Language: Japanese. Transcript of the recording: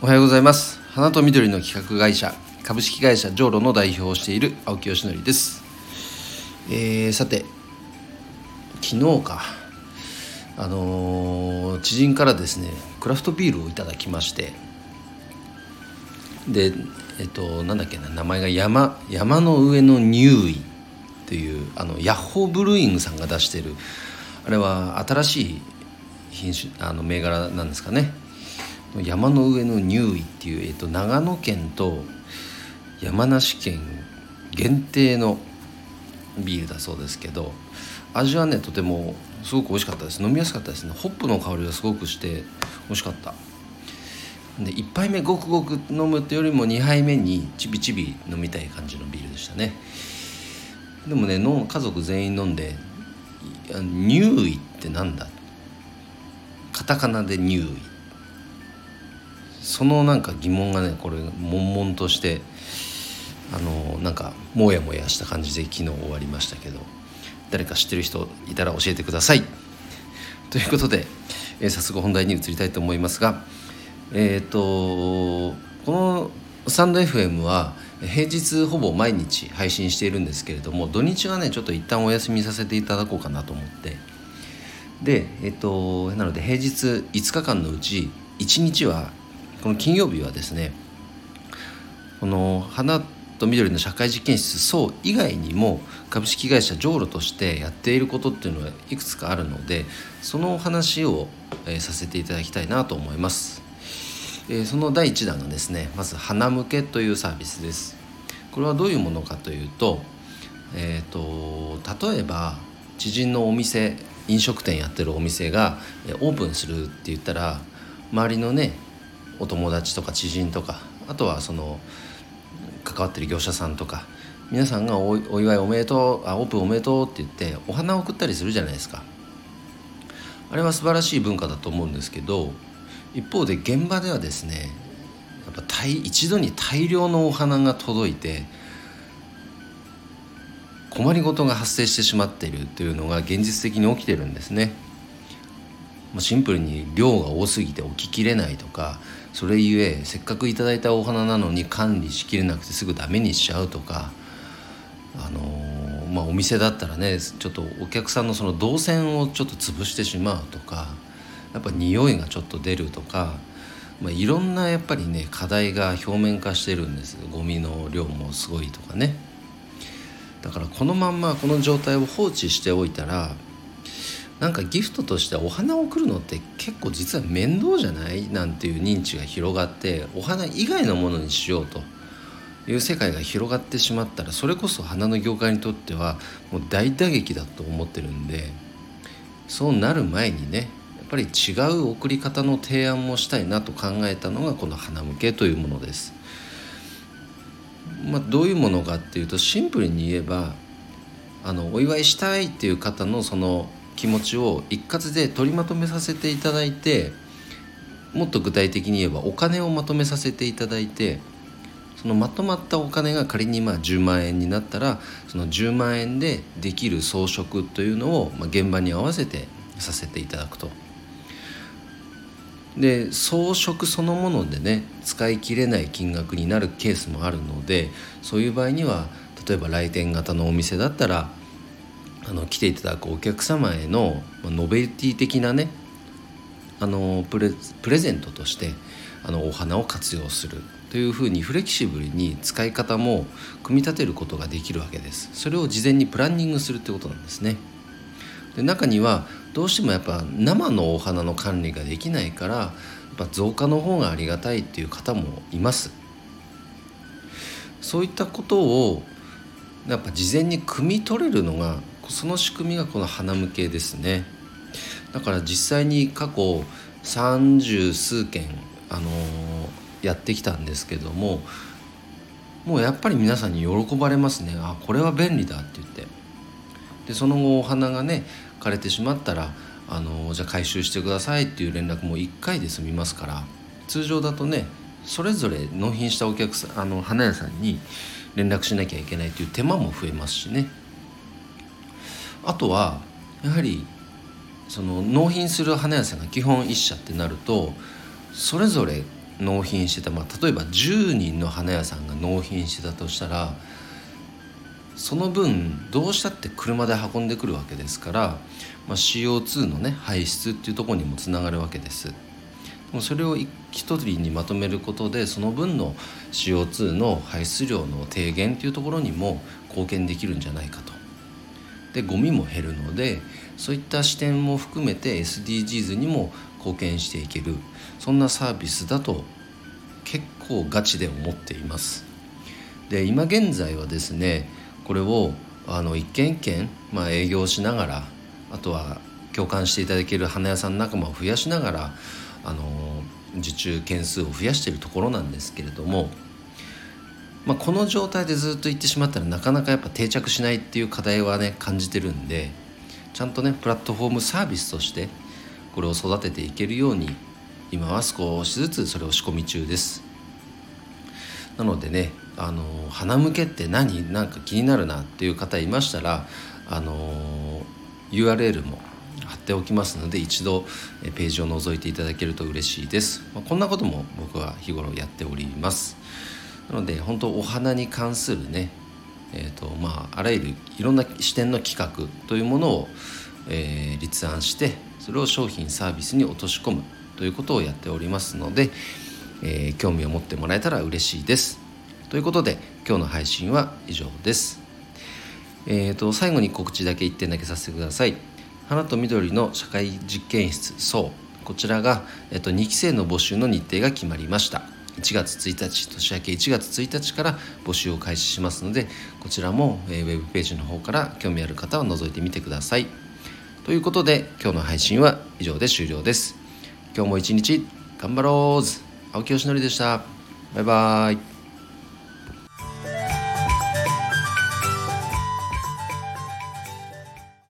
おはようございます。花と緑の企画会社株式会社ジョーロの代表をしている青木よしのりです、えー、さて昨日か。あのー知人からですねクラフトビールをいただきまして。でえっとなんだっけな名前が山山の上の乳位。というあのヤッホーブルーイングさんが出してる。あれは新しい品種あの銘柄なんですかね。山の上の乳位っていう、えっと、長野県と山梨県限定のビールだそうですけど味はねとてもすごく美味しかったです。飲みやすかったですね。ホップの香りがすごくして美味しかった。で1杯目ごくごく飲むってよりも2杯目にちびちび飲みたい感じのビールでしたね。でもねの家族全員飲んで「いや乳位ってなんだ?」カタカナで乳位。そのなんか疑問がねこれ悶々としてあのなんかもやもやした感じで昨日終わりましたけど誰か知ってる人いたら教えてください。ということで、えー早速本題に移りたいと思いますがえっ、とこのサンド FM は平日ほぼ毎日配信しているんですけれども土日はねちょっと一旦お休みさせていただこうかなと思ってでえっ、となので平日5日間のうち1日はこの金曜日はですねこの花と緑の社会実験室層以外にも株式会社ジョーロとしてやっていることっていうのはいくつかあるのでそのお話を、えーさせていただきたいなと思います、えーその第1弾がですねまず花向けというサービスです。これはどういうものかというと,、えー、と例えば知人のお店飲食店やってるお店がえーオープンするって言ったら周りのねお友達とか知人とかあとはその関わってる業者さんとか皆さんがお祝いおめでとうあオープンおめでとうって言ってお花を送ったりするじゃないですか。あれは素晴らしい文化だと思うんですけど一方で現場ではですねやっぱ大一度に大量のお花が届いて困りごとが発生してしまっているというのが現実的に起きてるんですね。もうシンプルに量が多すぎて置ききれないとかそれゆえせっかくいただいたお花なのに管理しきれなくてすぐダメにしちゃうとかあのーまあお店だったらねちょっとお客さんのその動線をちょっと潰してしまうとかやっぱ匂いがちょっと出るとか、まあ、いろんなやっぱりね課題が表面化してるんです。ゴミの量もすごいとかね。だからこのまんまこの状態を放置しておいたらなんかギフトとしてお花を送るのって結構実は面倒じゃないなんていう認知が広がってお花以外のものにしようという世界が広がってしまったらそれこそ花の業界にとってはもう大打撃だと思ってるんでそうなる前にねやっぱり違う送り方の提案もしたいなと考えたのがこの花向けというものです。まあ、どういうものかっていうとシンプルに言えばあのお祝いしたいっていう方のその気持ちを一括で取りまとめさせていただいてもっと具体的に言えばお金をまとめさせていただいてそのまとまったお金が仮にまあ10万円になったらその10万円でできる装飾というのをまあ現場に合わせてさせていただくと。で装飾そのものでね使い切れない金額になるケースもあるのでそういう場合には例えば来店型のお店だったらあの来ていただくお客様へのまノベルティ的なねあのプレプレゼントとしてあのお花を活用するというふうにフレキシブルに使い方も組み立てることができるわけです。それを事前にプランニングするってことなんですね。で中にはどうしてもやっぱ生のお花の管理ができないからやっぱ増加の方がありがたいっていう方もいます。そういったことをやっぱ事前に汲み取れるのがその仕組みがこの花向けですね。だから実際に過去三十数件、あのーやってきたんですけどももうやっぱり皆さんに喜ばれますね。あこれは便利だって言って。でその後お花がね枯れてしまったらあのじゃあ回収してくださいっていう連絡も1回で済みますから通常だとねそれぞれ納品したお客さんあの花屋さんに連絡しなきゃいけないという手間も増えますしね。あとはやはりその納品する花屋さんが基本1社ってなるとそれぞれ納品してた、まあ、例えば10人の花屋さんが納品してたとしたらその分どうしたって車で運んでくるわけですから、まあ、CO2 のね排出っていうところにもつながるわけです。もそれを一人にまとめることでその分の CO2 の排出量の低減というところにも貢献できるんじゃないかと。でゴミも減るのでそういった視点も含めて SDGs にも貢献していけるそんなサービスだと結構ガチで思っています。で今現在はですねこれをあの一軒一軒、まあ、営業しながらあとは共感していただける花屋さん仲間を増やしながらあの受注件数を増やしているところなんですけれども、まあ、この状態でずっと行ってしまったらなかなかやっぱ定着しないっていう課題はね感じてるんでちゃんとねプラットフォームサービスとしてこれを育てていけるように今は少しずつそれを仕込み中です。なのでねあの花向けって何？なんか気になるなっていう方いましたらあの URL も貼っておきますので一度ページを覗いていただけると嬉しいです、まあ、こんなことも僕は日頃やっております。なので本当お花に関するねえーとまあ、あらゆるいろんな視点の企画というものを、えー、立案してそれを商品サービスに落とし込むということをやっておりますので、えー、興味を持ってもらえたら嬉しいです。ということで今日の配信は以上です。えーと、最後に告知だけ1点だけさせてください。花と緑の社会実験室そうこちらが、えーと、2期生の募集の日程が決まりました。1月1日年明け1月1日から募集を開始しますのでこちらも、えー、ウェブページの方から興味ある方は覗いてみてください。ということで今日の配信は以上で終了です。今日も一日頑張ろうず青木よしのりでした。バイバーイ。